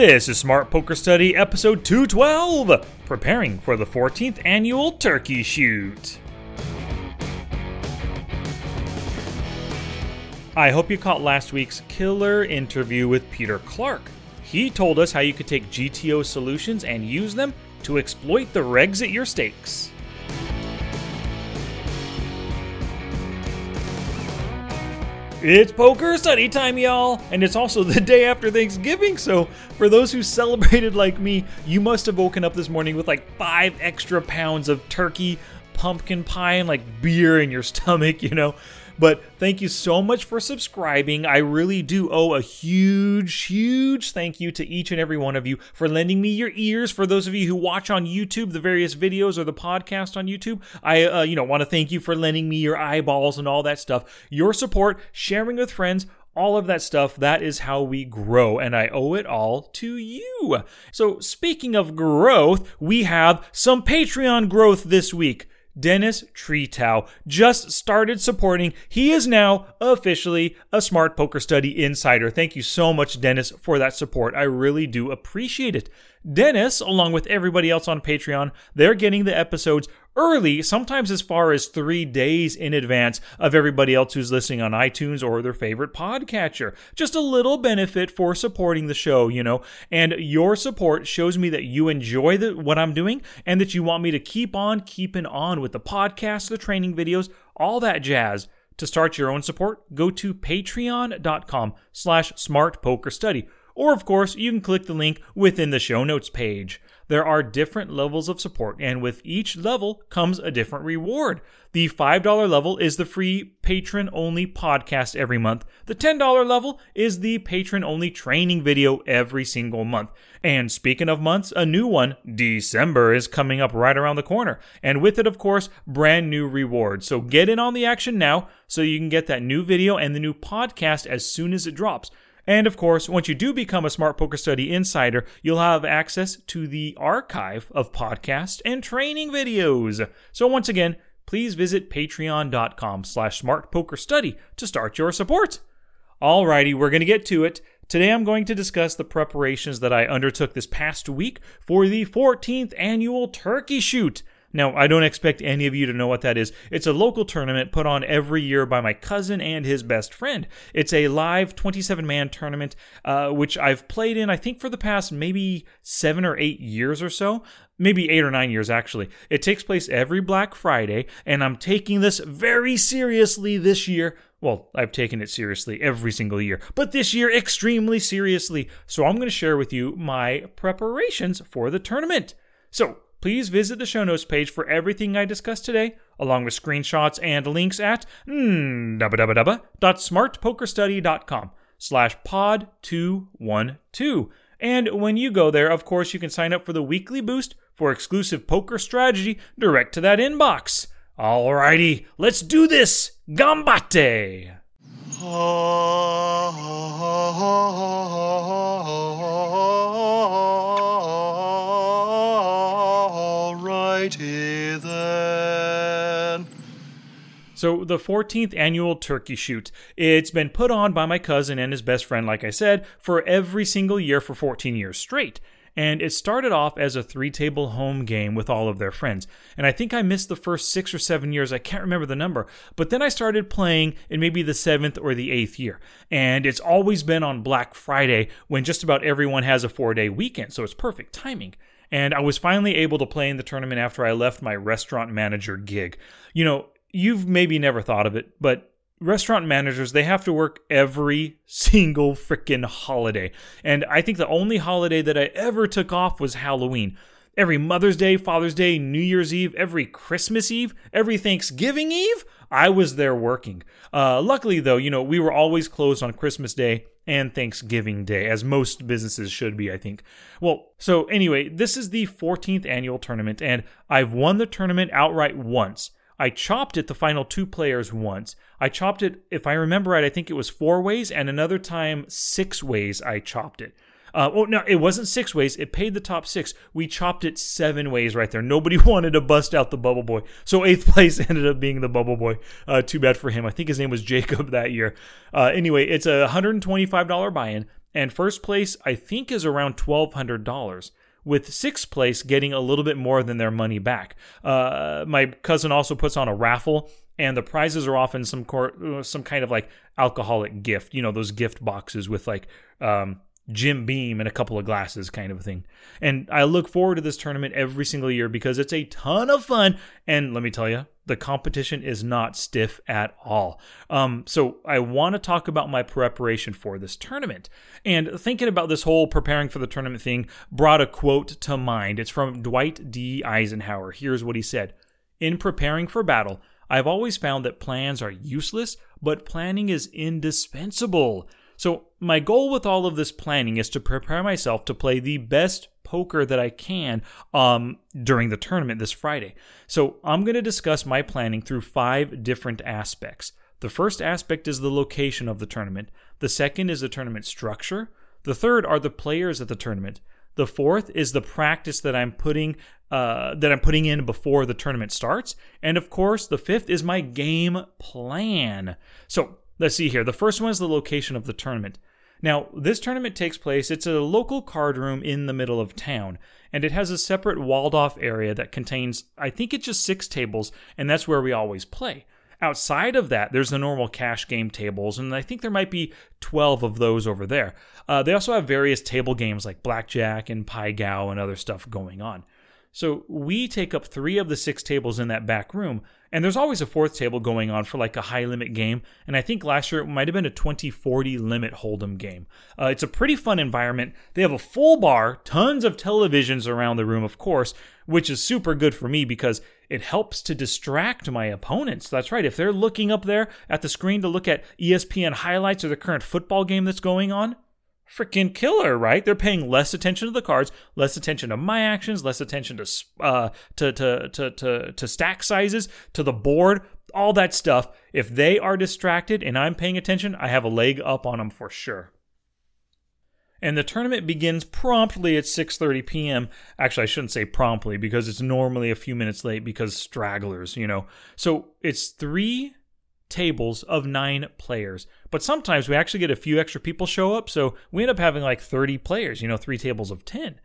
This is Smart Poker Study episode 212, preparing for the 14th annual turkey shoot. I hope you caught last week's killer interview with Peter Clark. He told us how you could take GTO solutions and use them to exploit the regs at your stakes. It's poker study time, y'all! And it's also the day after Thanksgiving, so for those who celebrated like me, you must have woken up this morning with like five extra pounds of turkey, pumpkin pie, and like beer in your stomach, you know? But thank you so much for subscribing. I really do owe a huge, huge thank you to each and every one of you for lending me your ears. For those of you who watch on YouTube, the various videos or the podcast on YouTube, I, uh, you know, want to thank you for lending me your eyeballs and all that stuff. Your support, sharing with friends, all of that stuff, that is how we grow, and I owe it all to you. So, speaking of growth, we have some Patreon growth this week. Dennis Tretow just started supporting. He is now officially a Smart Poker Study Insider. Thank you so much, Dennis, for that support. I really do appreciate it. Dennis, along with everybody else on Patreon, they're getting the episodes early, sometimes as far as three days in advance of everybody else who's listening on iTunes or their favorite podcatcher. Just a little benefit for supporting the show, you know. And your support shows me that you enjoy the, what I'm doing and that you want me to keep on keeping on with the podcast, the training videos, all that jazz. To start your own support, go to patreon.com slash smartpokerstudy or, of course, you can click the link within the show notes page. There are different levels of support, and with each level comes a different reward. The $5 level is the free patron only podcast every month. The $10 level is the patron only training video every single month. And speaking of months, a new one, December, is coming up right around the corner. And with it, of course, brand new rewards. So get in on the action now so you can get that new video and the new podcast as soon as it drops. And of course, once you do become a Smart Poker Study Insider, you'll have access to the archive of podcasts and training videos. So once again, please visit patreon.com slash smartpokerstudy to start your support. Alrighty, we're going to get to it. Today I'm going to discuss the preparations that I undertook this past week for the 14th annual turkey shoot. Now, I don't expect any of you to know what that is. It's a local tournament put on every year by my cousin and his best friend. It's a live 27 man tournament, uh, which I've played in, I think, for the past maybe seven or eight years or so. Maybe eight or nine years, actually. It takes place every Black Friday, and I'm taking this very seriously this year. Well, I've taken it seriously every single year, but this year extremely seriously. So I'm going to share with you my preparations for the tournament. So, please visit the show notes page for everything I discussed today, along with screenshots and links at mm, www.smartpokerstudy.com slash pod 212. And when you go there, of course, you can sign up for the weekly boost for exclusive poker strategy direct to that inbox. Alrighty, let's do this! Gambate! So, the 14th annual turkey shoot. It's been put on by my cousin and his best friend, like I said, for every single year for 14 years straight. And it started off as a three table home game with all of their friends. And I think I missed the first six or seven years. I can't remember the number. But then I started playing in maybe the seventh or the eighth year. And it's always been on Black Friday when just about everyone has a four day weekend. So it's perfect timing. And I was finally able to play in the tournament after I left my restaurant manager gig. You know, you've maybe never thought of it, but restaurant managers they have to work every single freaking holiday. And i think the only holiday that i ever took off was halloween. Every mother's day father's day new year's eve every christmas eve every thanksgiving eve i was there working. Uh, luckily though you know we were always closed on christmas day and thanksgiving day as most businesses should be i think. Well so anyway this is the 14th annual tournament and i've won the tournament outright once I chopped it the final two players once. I chopped it, if I remember right, I think it was four ways, and another time six ways I chopped it. Uh, oh, no, it wasn't six ways. It paid the top six. We chopped it seven ways right there. Nobody wanted to bust out the Bubble Boy. So eighth place ended up being the Bubble Boy. Uh, too bad for him. I think his name was Jacob that year. Uh, anyway, it's a $125 buy in. and first place, I think, is around $1,200 with sixth place getting a little bit more than their money back. Uh, my cousin also puts on a raffle, and the prizes are often some cor- some kind of like alcoholic gift. You know, those gift boxes with like um, Jim Beam and a couple of glasses kind of a thing. And I look forward to this tournament every single year because it's a ton of fun. And let me tell you, the competition is not stiff at all. Um, so I want to talk about my preparation for this tournament. And thinking about this whole preparing for the tournament thing brought a quote to mind. It's from Dwight D. Eisenhower. Here's what he said In preparing for battle, I've always found that plans are useless, but planning is indispensable. So, my goal with all of this planning is to prepare myself to play the best poker that I can um, during the tournament this Friday. So, I'm going to discuss my planning through five different aspects. The first aspect is the location of the tournament, the second is the tournament structure, the third are the players at the tournament. The fourth is the practice that I'm putting uh, that I'm putting in before the tournament starts, and of course, the fifth is my game plan. So Let's see here. The first one is the location of the tournament. Now, this tournament takes place, it's a local card room in the middle of town, and it has a separate walled off area that contains, I think it's just six tables, and that's where we always play. Outside of that, there's the normal cash game tables, and I think there might be 12 of those over there. Uh, they also have various table games like blackjack and pai gow and other stuff going on. So we take up three of the six tables in that back room, and there's always a fourth table going on for like a high limit game. And I think last year it might have been a 2040 limit hold'em game. Uh, it's a pretty fun environment. They have a full bar, tons of televisions around the room, of course, which is super good for me because it helps to distract my opponents. That's right. If they're looking up there at the screen to look at ESPN highlights or the current football game that's going on, freaking killer, right? They're paying less attention to the cards, less attention to my actions, less attention to uh, to, to to to to stack sizes, to the board, all that stuff. If they are distracted and I'm paying attention, I have a leg up on them for sure. And the tournament begins promptly at 6:30 p.m. Actually, I shouldn't say promptly because it's normally a few minutes late because stragglers, you know. So it's 3 tables of 9 players. But sometimes we actually get a few extra people show up, so we end up having like 30 players, you know, three tables of 10.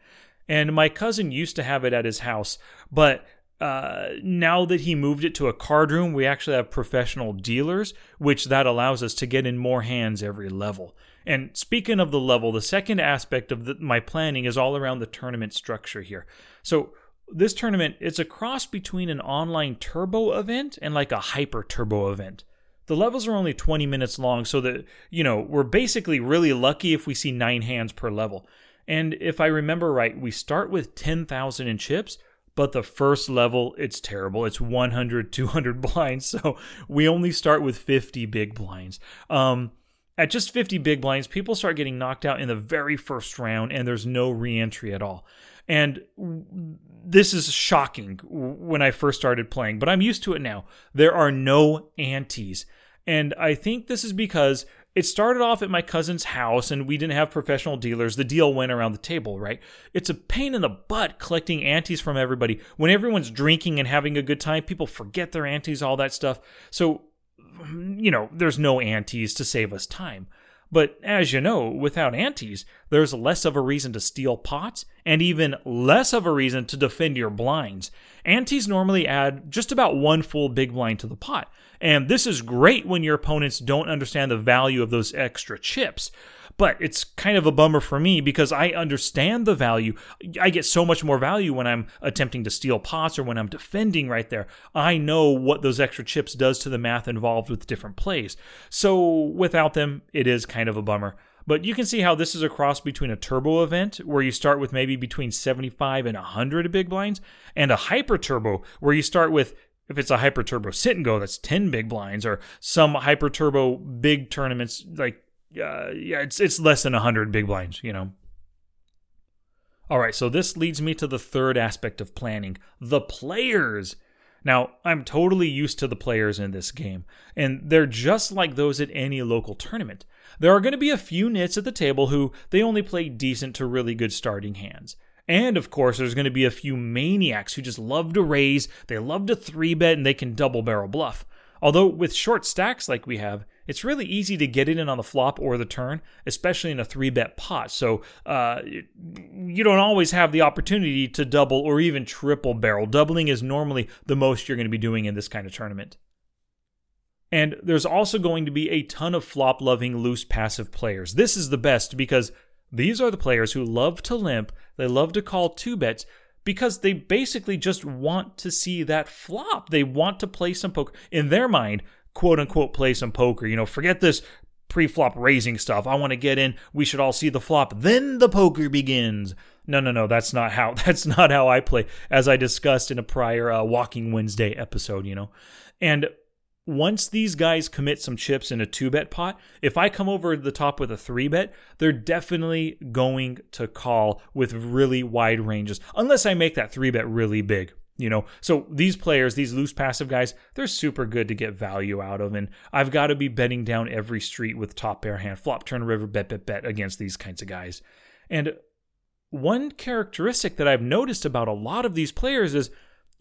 And my cousin used to have it at his house, but uh, now that he moved it to a card room, we actually have professional dealers, which that allows us to get in more hands every level. And speaking of the level, the second aspect of the, my planning is all around the tournament structure here. So this tournament, it's a cross between an online turbo event and like a hyper turbo event. The levels are only 20 minutes long, so that, you know, we're basically really lucky if we see nine hands per level. And if I remember right, we start with 10,000 in chips, but the first level, it's terrible. It's 100, 200 blinds, so we only start with 50 big blinds. Um, at just 50 big blinds, people start getting knocked out in the very first round, and there's no reentry at all. And this is shocking when I first started playing, but I'm used to it now. There are no antes. And I think this is because it started off at my cousin's house and we didn't have professional dealers. The deal went around the table, right? It's a pain in the butt collecting antes from everybody. When everyone's drinking and having a good time, people forget their antes, all that stuff. So, you know, there's no antes to save us time. But as you know, without antes, there's less of a reason to steal pots and even less of a reason to defend your blinds. Antes normally add just about one full big blind to the pot. And this is great when your opponents don't understand the value of those extra chips. But it's kind of a bummer for me because I understand the value. I get so much more value when I'm attempting to steal pots or when I'm defending right there. I know what those extra chips does to the math involved with different plays. So without them, it is kind of a bummer. But you can see how this is a cross between a turbo event, where you start with maybe between 75 and 100 big blinds, and a hyper turbo, where you start with if it's a hyper turbo sit and go, that's 10 big blinds, or some hyper turbo big tournaments, like, uh, yeah, it's, it's less than 100 big blinds, you know. All right, so this leads me to the third aspect of planning the players. Now, I'm totally used to the players in this game, and they're just like those at any local tournament. There are going to be a few nits at the table who they only play decent to really good starting hands. And of course, there's going to be a few maniacs who just love to raise, they love to three bet, and they can double barrel bluff. Although, with short stacks like we have, it's really easy to get it in on the flop or the turn, especially in a three bet pot. So uh, you don't always have the opportunity to double or even triple barrel. Doubling is normally the most you're going to be doing in this kind of tournament. And there's also going to be a ton of flop loving loose passive players. This is the best because these are the players who love to limp, they love to call two bets because they basically just want to see that flop. They want to play some poker. In their mind, quote unquote play some poker. You know, forget this pre-flop raising stuff. I want to get in. We should all see the flop. Then the poker begins. No, no, no. That's not how. That's not how I play, as I discussed in a prior uh, Walking Wednesday episode. You know, and once these guys commit some chips in a two bet pot, if I come over the top with a three bet, they're definitely going to call with really wide ranges, unless I make that three bet really big. You know, so these players, these loose passive guys, they're super good to get value out of. And I've got to be betting down every street with top pair hand, flop, turn, river, bet, bet, bet against these kinds of guys. And one characteristic that I've noticed about a lot of these players is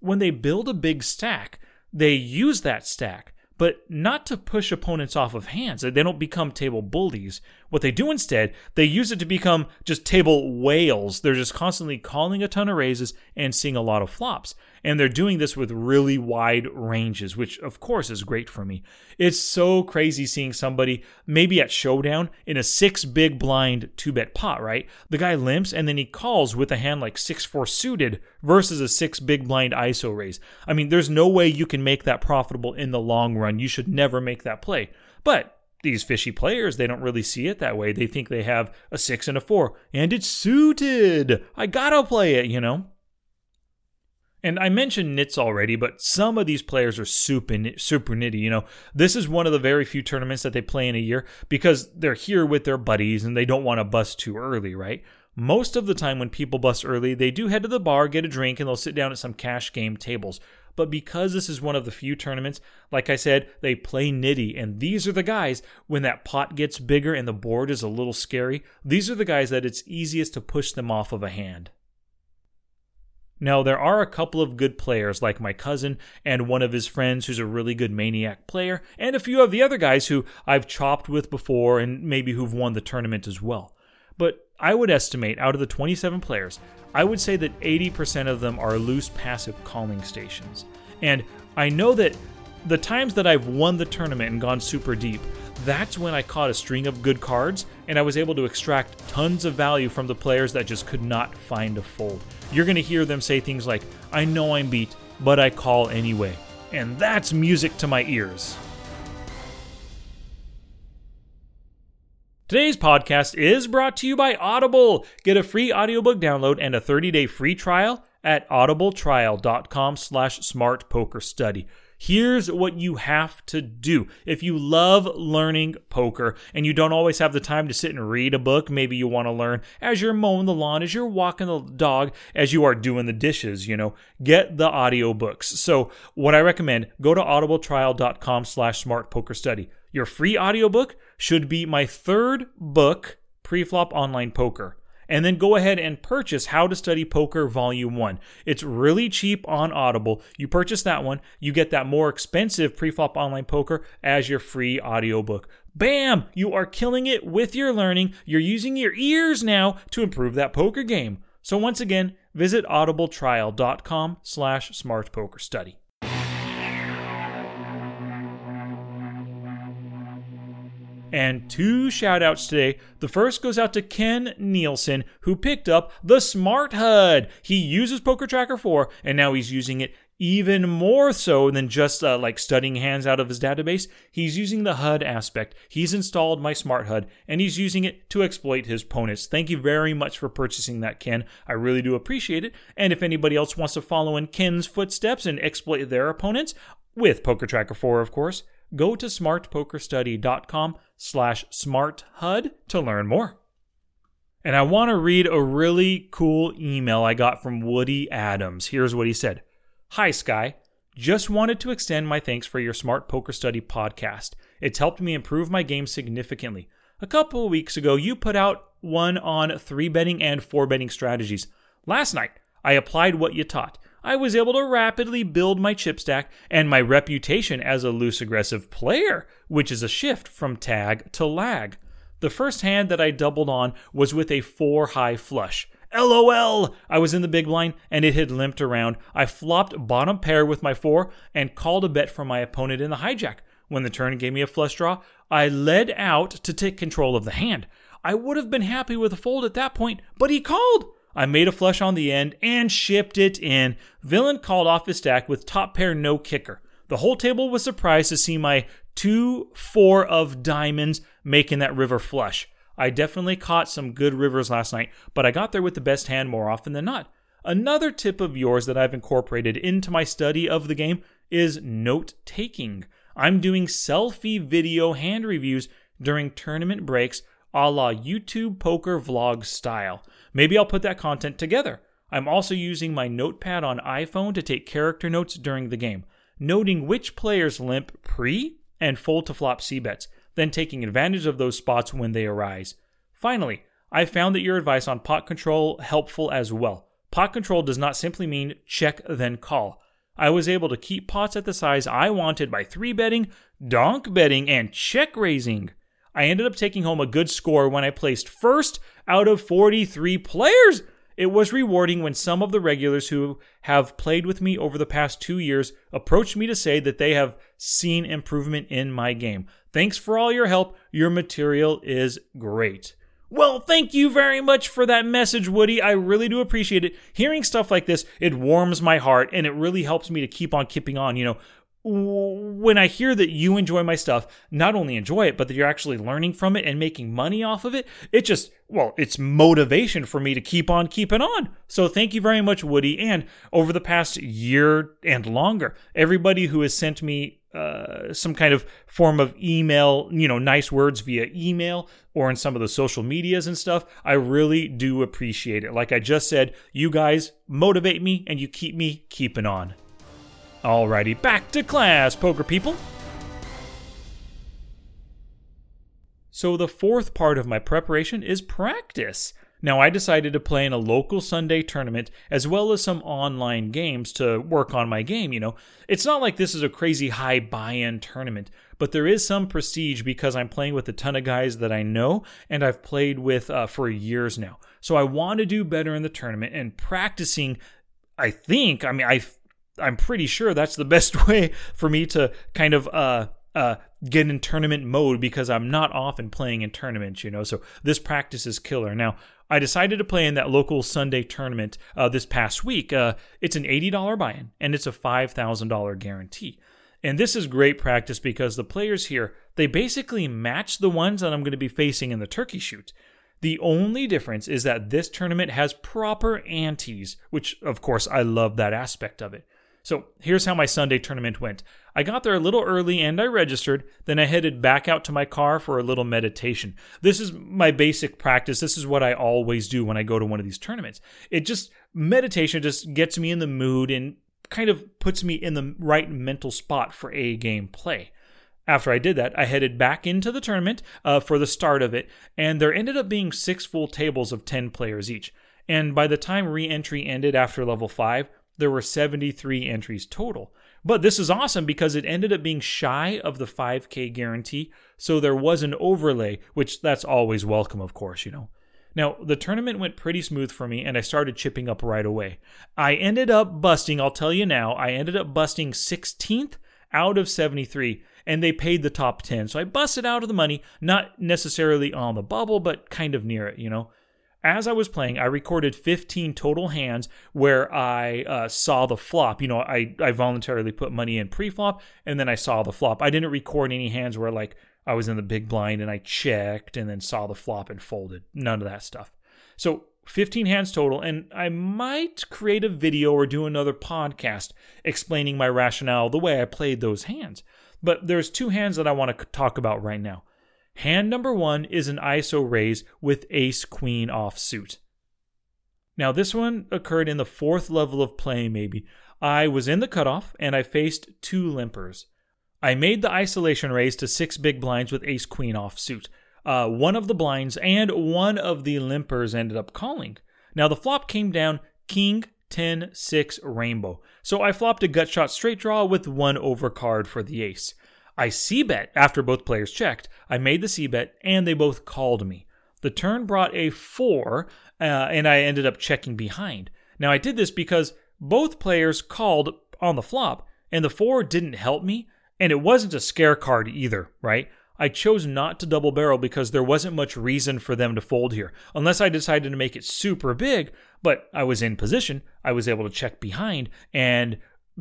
when they build a big stack, they use that stack but not to push opponents off of hands. They don't become table bullies. What they do instead, they use it to become just table whales. They're just constantly calling a ton of raises and seeing a lot of flops. And they're doing this with really wide ranges, which of course is great for me. It's so crazy seeing somebody maybe at showdown in a six big blind two bet pot, right? The guy limps and then he calls with a hand like six four suited versus a six big blind ISO raise. I mean, there's no way you can make that profitable in the long run. You should never make that play. But these fishy players, they don't really see it that way. They think they have a six and a four, and it's suited. I gotta play it, you know? And I mentioned nits already, but some of these players are super super nitty. You know, this is one of the very few tournaments that they play in a year because they're here with their buddies and they don't want to bust too early, right? Most of the time, when people bust early, they do head to the bar, get a drink, and they'll sit down at some cash game tables. But because this is one of the few tournaments, like I said, they play nitty. And these are the guys, when that pot gets bigger and the board is a little scary, these are the guys that it's easiest to push them off of a hand. Now, there are a couple of good players, like my cousin and one of his friends who's a really good maniac player, and a few of the other guys who I've chopped with before and maybe who've won the tournament as well. But I would estimate out of the 27 players, I would say that 80% of them are loose passive calling stations. And I know that the times that I've won the tournament and gone super deep, that's when I caught a string of good cards and I was able to extract tons of value from the players that just could not find a fold. You're going to hear them say things like, I know I'm beat, but I call anyway. And that's music to my ears. Today's podcast is brought to you by Audible. Get a free audiobook download and a 30-day free trial at audibletrial.com slash smartpokerstudy. Here's what you have to do. If you love learning poker and you don't always have the time to sit and read a book, maybe you want to learn as you're mowing the lawn, as you're walking the dog, as you are doing the dishes, you know, get the audiobooks. So what I recommend, go to audibletrial.com slash smartpokerstudy. Your free audiobook should be my third book, Preflop Online Poker and then go ahead and purchase How to Study Poker Volume 1. It's really cheap on Audible. You purchase that one, you get that more expensive Preflop Online Poker as your free audiobook. Bam! You are killing it with your learning. You're using your ears now to improve that poker game. So once again, visit audibletrial.com slash smartpokerstudy. And two shout outs today. The first goes out to Ken Nielsen, who picked up the Smart HUD. He uses Poker Tracker 4, and now he's using it even more so than just uh, like studying hands out of his database. He's using the HUD aspect. He's installed my Smart HUD, and he's using it to exploit his opponents. Thank you very much for purchasing that, Ken. I really do appreciate it. And if anybody else wants to follow in Ken's footsteps and exploit their opponents, with Poker Tracker 4, of course, go to smartpokerstudy.com slash smarthud to learn more. And I want to read a really cool email I got from Woody Adams. Here's what he said Hi, Sky. Just wanted to extend my thanks for your Smart Poker Study podcast. It's helped me improve my game significantly. A couple of weeks ago, you put out one on three betting and four betting strategies. Last night, I applied what you taught. I was able to rapidly build my chip stack and my reputation as a loose aggressive player, which is a shift from tag to lag. The first hand that I doubled on was with a 4 high flush. LOL! I was in the big blind and it had limped around. I flopped bottom pair with my 4 and called a bet from my opponent in the hijack. When the turn gave me a flush draw, I led out to take control of the hand. I would have been happy with a fold at that point, but he called. I made a flush on the end and shipped it in. Villain called off his stack with top pair no kicker. The whole table was surprised to see my 2 4 of diamonds making that river flush. I definitely caught some good rivers last night, but I got there with the best hand more often than not. Another tip of yours that I've incorporated into my study of the game is note taking. I'm doing selfie video hand reviews during tournament breaks a la YouTube poker vlog style. Maybe I'll put that content together. I'm also using my notepad on iPhone to take character notes during the game, noting which players limp pre and fold to flop C bets then taking advantage of those spots when they arise. Finally, I found that your advice on pot control helpful as well. Pot control does not simply mean check then call. I was able to keep pots at the size I wanted by 3 betting, donk betting, and check raising. I ended up taking home a good score when I placed first out of 43 players. It was rewarding when some of the regulars who have played with me over the past two years approached me to say that they have seen improvement in my game. Thanks for all your help. Your material is great. Well, thank you very much for that message, Woody. I really do appreciate it. Hearing stuff like this, it warms my heart and it really helps me to keep on keeping on. You know, when I hear that you enjoy my stuff, not only enjoy it, but that you're actually learning from it and making money off of it, it just, well, it's motivation for me to keep on keeping on. So thank you very much, Woody. And over the past year and longer, everybody who has sent me uh, some kind of form of email, you know, nice words via email or in some of the social medias and stuff, I really do appreciate it. Like I just said, you guys motivate me and you keep me keeping on. Alrighty, back to class, poker people. So, the fourth part of my preparation is practice. Now, I decided to play in a local Sunday tournament as well as some online games to work on my game. You know, it's not like this is a crazy high buy in tournament, but there is some prestige because I'm playing with a ton of guys that I know and I've played with uh, for years now. So, I want to do better in the tournament and practicing. I think, I mean, I I'm pretty sure that's the best way for me to kind of uh uh get in tournament mode because I'm not often playing in tournaments, you know. So this practice is killer. Now, I decided to play in that local Sunday tournament uh, this past week. Uh, it's an $80 buy-in and it's a $5,000 guarantee. And this is great practice because the players here, they basically match the ones that I'm going to be facing in the turkey shoot. The only difference is that this tournament has proper antes, which of course I love that aspect of it. So here's how my Sunday tournament went. I got there a little early and I registered. Then I headed back out to my car for a little meditation. This is my basic practice. This is what I always do when I go to one of these tournaments. It just, meditation just gets me in the mood and kind of puts me in the right mental spot for a game play. After I did that, I headed back into the tournament uh, for the start of it, and there ended up being six full tables of 10 players each. And by the time re entry ended after level 5, there were 73 entries total. But this is awesome because it ended up being shy of the 5K guarantee, so there was an overlay, which that's always welcome, of course, you know. Now, the tournament went pretty smooth for me, and I started chipping up right away. I ended up busting, I'll tell you now, I ended up busting 16th out of 73, and they paid the top 10. So I busted out of the money, not necessarily on the bubble, but kind of near it, you know as I was playing, I recorded 15 total hands where I uh, saw the flop. You know, I, I voluntarily put money in pre flop and then I saw the flop. I didn't record any hands where, like, I was in the big blind and I checked and then saw the flop and folded. None of that stuff. So 15 hands total, and I might create a video or do another podcast explaining my rationale, the way I played those hands. But there's two hands that I want to talk about right now. Hand number one is an ISO raise with ace queen offsuit. Now, this one occurred in the fourth level of play, maybe. I was in the cutoff and I faced two limpers. I made the isolation raise to six big blinds with ace queen offsuit. Uh, one of the blinds and one of the limpers ended up calling. Now, the flop came down king 10, 6, rainbow. So I flopped a gut shot straight draw with one overcard for the ace. I C bet after both players checked. I made the C bet and they both called me. The turn brought a 4, uh, and I ended up checking behind. Now I did this because both players called on the flop, and the 4 didn't help me, and it wasn't a scare card either, right? I chose not to double barrel because there wasn't much reason for them to fold here. Unless I decided to make it super big, but I was in position, I was able to check behind and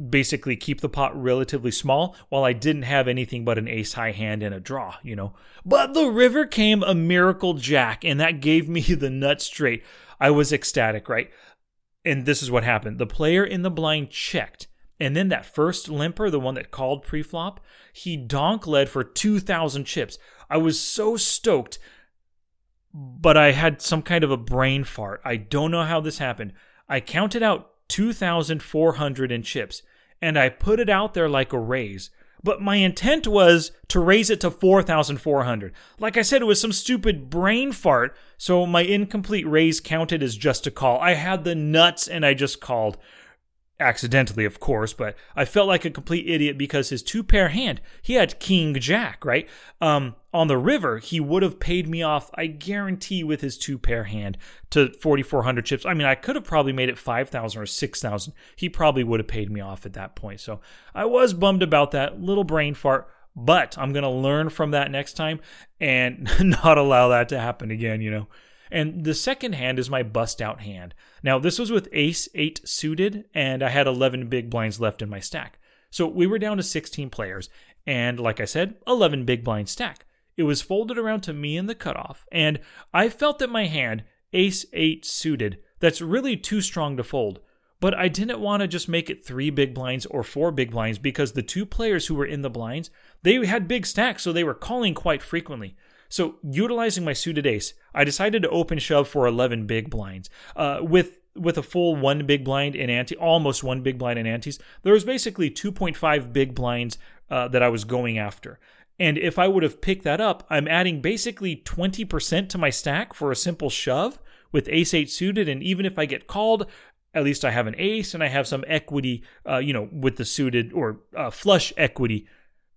basically keep the pot relatively small while I didn't have anything but an ace high hand and a draw, you know. But the river came a miracle jack, and that gave me the nut straight. I was ecstatic, right? And this is what happened. The player in the blind checked. And then that first limper, the one that called preflop, he donk led for 2,000 chips. I was so stoked, but I had some kind of a brain fart. I don't know how this happened. I counted out 2,400 in chips, and I put it out there like a raise. But my intent was to raise it to 4,400. Like I said, it was some stupid brain fart, so my incomplete raise counted as just a call. I had the nuts and I just called accidentally, of course, but I felt like a complete idiot because his two pair hand, he had King Jack, right? Um, on the river, he would have paid me off, I guarantee, with his two pair hand to 4,400 chips. I mean, I could have probably made it 5,000 or 6,000. He probably would have paid me off at that point. So I was bummed about that little brain fart. But I'm going to learn from that next time and not allow that to happen again, you know. And the second hand is my bust out hand. Now, this was with ace 8 suited, and I had 11 big blinds left in my stack. So we were down to 16 players, and like I said, 11 big blind stack. It was folded around to me in the cutoff, and I felt that my hand, ace 8 suited, that's really too strong to fold. But I didn't want to just make it three big blinds or four big blinds because the two players who were in the blinds, they had big stacks, so they were calling quite frequently. So, utilizing my suited ace, I decided to open shove for 11 big blinds. Uh, with with a full one big blind in ante, almost one big blind in antes, there was basically 2.5 big blinds uh, that I was going after. And if I would have picked that up, I'm adding basically 20% to my stack for a simple shove with ace 8 suited. And even if I get called, at least I have an ace and I have some equity, uh, you know, with the suited or uh, flush equity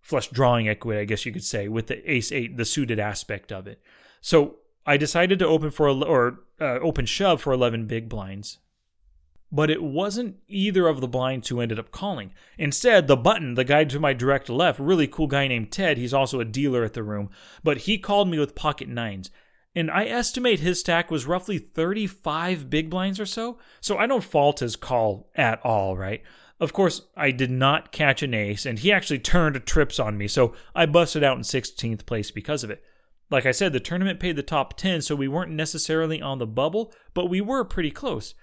flush drawing equity, I guess you could say, with the ace eight, the suited aspect of it. So I decided to open for or uh, open shove for 11 big blinds. But it wasn't either of the blinds who ended up calling. Instead, the button, the guy to my direct left, really cool guy named Ted, he's also a dealer at the room, but he called me with pocket nines. And I estimate his stack was roughly 35 big blinds or so, so I don't fault his call at all, right? Of course, I did not catch an ace, and he actually turned trips on me, so I busted out in 16th place because of it. Like I said, the tournament paid the top 10, so we weren't necessarily on the bubble, but we were pretty close.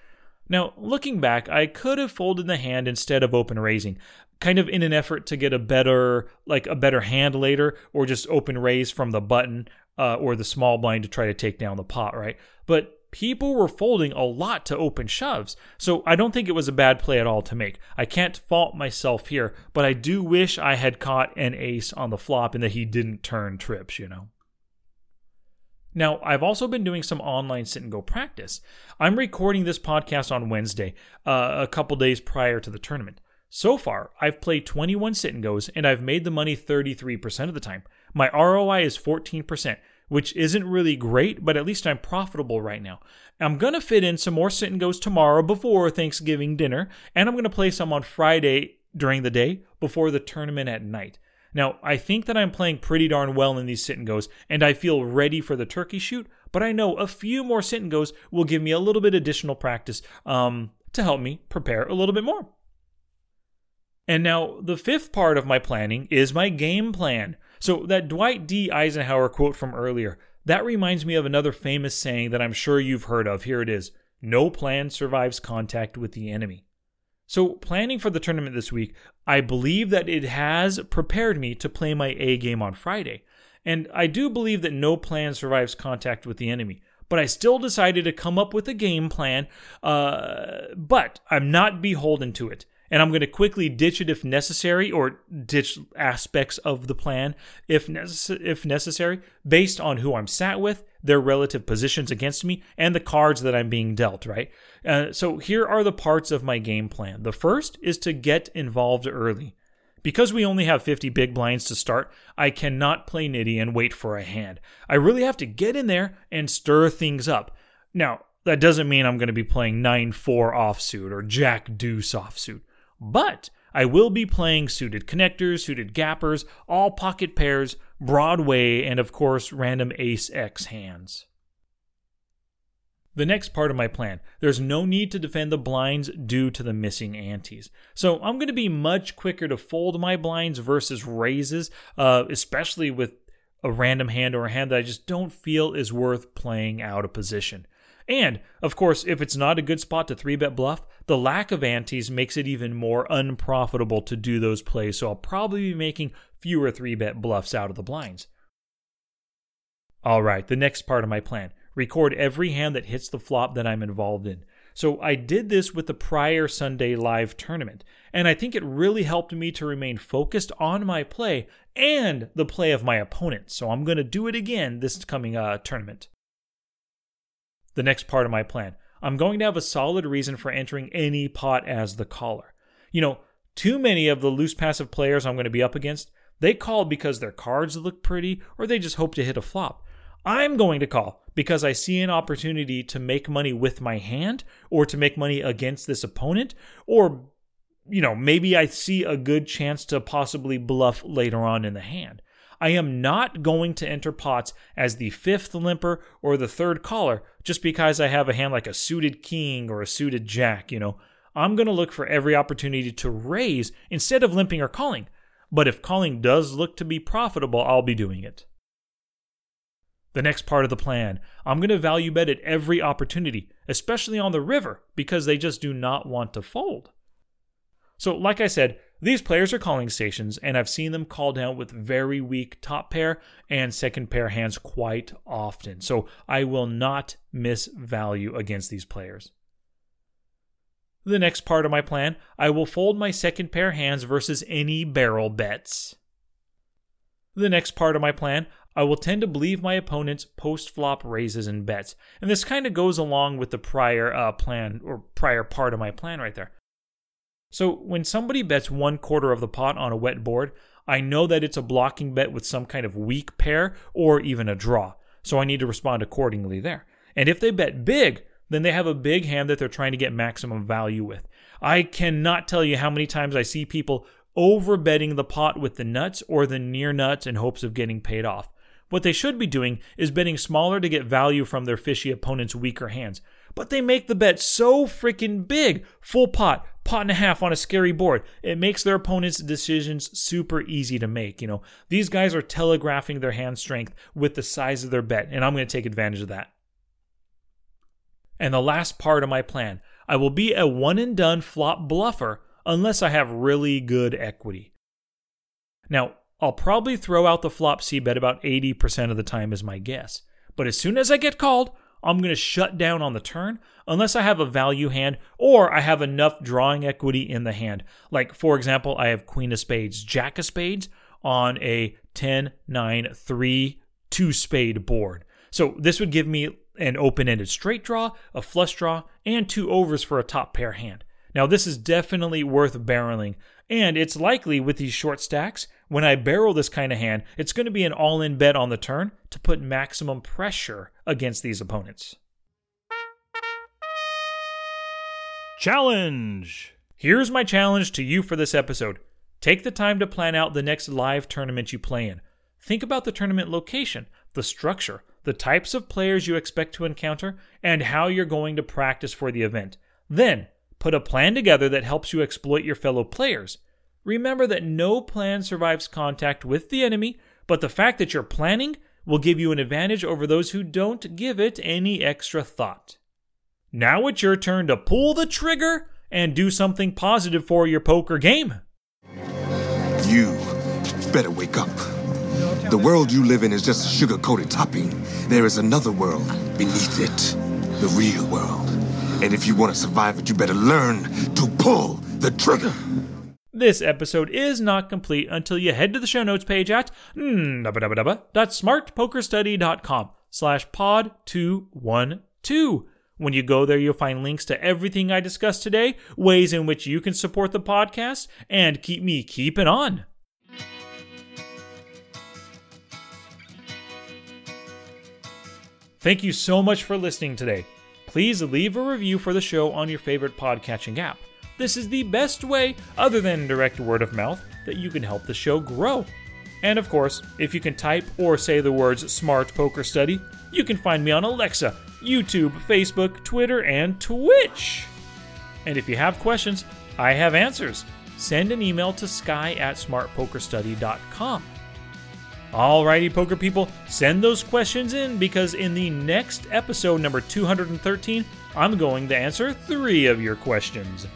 Now, looking back, I could have folded the hand instead of open raising, kind of in an effort to get a better, like a better hand later, or just open raise from the button uh, or the small blind to try to take down the pot, right? But people were folding a lot to open shoves. So I don't think it was a bad play at all to make. I can't fault myself here, but I do wish I had caught an ace on the flop and that he didn't turn trips, you know. Now, I've also been doing some online sit and go practice. I'm recording this podcast on Wednesday, uh, a couple days prior to the tournament. So far, I've played 21 sit and goes and I've made the money 33% of the time. My ROI is 14%, which isn't really great, but at least I'm profitable right now. I'm going to fit in some more sit and goes tomorrow before Thanksgiving dinner, and I'm going to play some on Friday during the day before the tournament at night. Now, I think that I'm playing pretty darn well in these sit and goes, and I feel ready for the turkey shoot, but I know a few more sit and goes will give me a little bit additional practice um, to help me prepare a little bit more. And now, the fifth part of my planning is my game plan. So, that Dwight D. Eisenhower quote from earlier, that reminds me of another famous saying that I'm sure you've heard of. Here it is No plan survives contact with the enemy. So, planning for the tournament this week, I believe that it has prepared me to play my A game on Friday. And I do believe that no plan survives contact with the enemy. But I still decided to come up with a game plan, uh, but I'm not beholden to it and I'm going to quickly ditch it if necessary, or ditch aspects of the plan if necess- if necessary, based on who I'm sat with, their relative positions against me and the cards that I'm being dealt, right? Uh, so here are the parts of my game plan. The first is to get involved early. Because we only have 50 big blinds to start, I cannot play nitty and wait for a hand. I really have to get in there and stir things up. Now, that doesn't mean I'm going to be playing 9 4 offsuit or Jack Deuce offsuit, but I will be playing suited connectors, suited gappers, all pocket pairs, Broadway, and of course, random ace X hands. The next part of my plan there's no need to defend the blinds due to the missing antes. So I'm going to be much quicker to fold my blinds versus raises, uh, especially with a random hand or a hand that I just don't feel is worth playing out of position. And, of course, if it's not a good spot to 3 bet bluff, the lack of antes makes it even more unprofitable to do those plays, so I'll probably be making fewer 3 bet bluffs out of the blinds. Alright, the next part of my plan record every hand that hits the flop that I'm involved in. So I did this with the prior Sunday live tournament, and I think it really helped me to remain focused on my play and the play of my opponent. So I'm going to do it again this coming uh, tournament. The next part of my plan I'm going to have a solid reason for entering any pot as the caller. You know, too many of the loose passive players I'm going to be up against, they call because their cards look pretty or they just hope to hit a flop. I'm going to call because I see an opportunity to make money with my hand or to make money against this opponent or you know, maybe I see a good chance to possibly bluff later on in the hand. I am not going to enter pots as the fifth limper or the third caller just because I have a hand like a suited king or a suited jack, you know. I'm going to look for every opportunity to raise instead of limping or calling. But if calling does look to be profitable, I'll be doing it. The next part of the plan, I'm going to value bet at every opportunity, especially on the river, because they just do not want to fold. So, like I said, these players are calling stations, and I've seen them call down with very weak top pair and second pair hands quite often. So, I will not miss value against these players. The next part of my plan, I will fold my second pair hands versus any barrel bets. The next part of my plan, I will tend to believe my opponent's post flop raises and bets. And this kind of goes along with the prior uh, plan or prior part of my plan right there. So when somebody bets one quarter of the pot on a wet board, I know that it's a blocking bet with some kind of weak pair or even a draw. So I need to respond accordingly there. And if they bet big, then they have a big hand that they're trying to get maximum value with. I cannot tell you how many times I see people over betting the pot with the nuts or the near nuts in hopes of getting paid off. What they should be doing is betting smaller to get value from their fishy opponent's weaker hands. But they make the bet so freaking big, full pot, pot and a half on a scary board. It makes their opponent's decisions super easy to make. You know, these guys are telegraphing their hand strength with the size of their bet, and I'm going to take advantage of that. And the last part of my plan I will be a one and done flop bluffer unless I have really good equity. Now, I'll probably throw out the flop C bet about 80% of the time, is my guess. But as soon as I get called, I'm going to shut down on the turn unless I have a value hand or I have enough drawing equity in the hand. Like, for example, I have Queen of Spades, Jack of Spades on a 10, 9, 3, 2 spade board. So this would give me an open ended straight draw, a flush draw, and two overs for a top pair hand. Now, this is definitely worth barreling, and it's likely with these short stacks, when I barrel this kind of hand, it's going to be an all in bet on the turn to put maximum pressure against these opponents. Challenge! Here's my challenge to you for this episode. Take the time to plan out the next live tournament you play in. Think about the tournament location, the structure, the types of players you expect to encounter, and how you're going to practice for the event. Then, Put a plan together that helps you exploit your fellow players. Remember that no plan survives contact with the enemy, but the fact that you're planning will give you an advantage over those who don't give it any extra thought. Now it's your turn to pull the trigger and do something positive for your poker game. You better wake up. The world you live in is just a sugar coated topping. There is another world beneath it, the real world. And if you want to survive it, you better learn to pull the trigger. This episode is not complete until you head to the show notes page at smartpokerstudy.com slash pod212. When you go there, you'll find links to everything I discussed today, ways in which you can support the podcast, and keep me keeping on. Thank you so much for listening today. Please leave a review for the show on your favorite podcatching app. This is the best way, other than direct word of mouth, that you can help the show grow. And of course, if you can type or say the words Smart Poker Study, you can find me on Alexa, YouTube, Facebook, Twitter, and Twitch. And if you have questions, I have answers. Send an email to sky at smartpokerstudy.com. Alrighty, poker people, send those questions in because in the next episode, number 213, I'm going to answer three of your questions.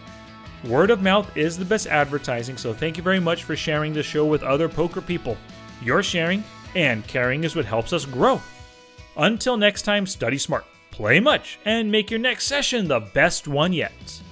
Word of mouth is the best advertising, so thank you very much for sharing the show with other poker people. Your sharing and caring is what helps us grow. Until next time, study smart, play much, and make your next session the best one yet.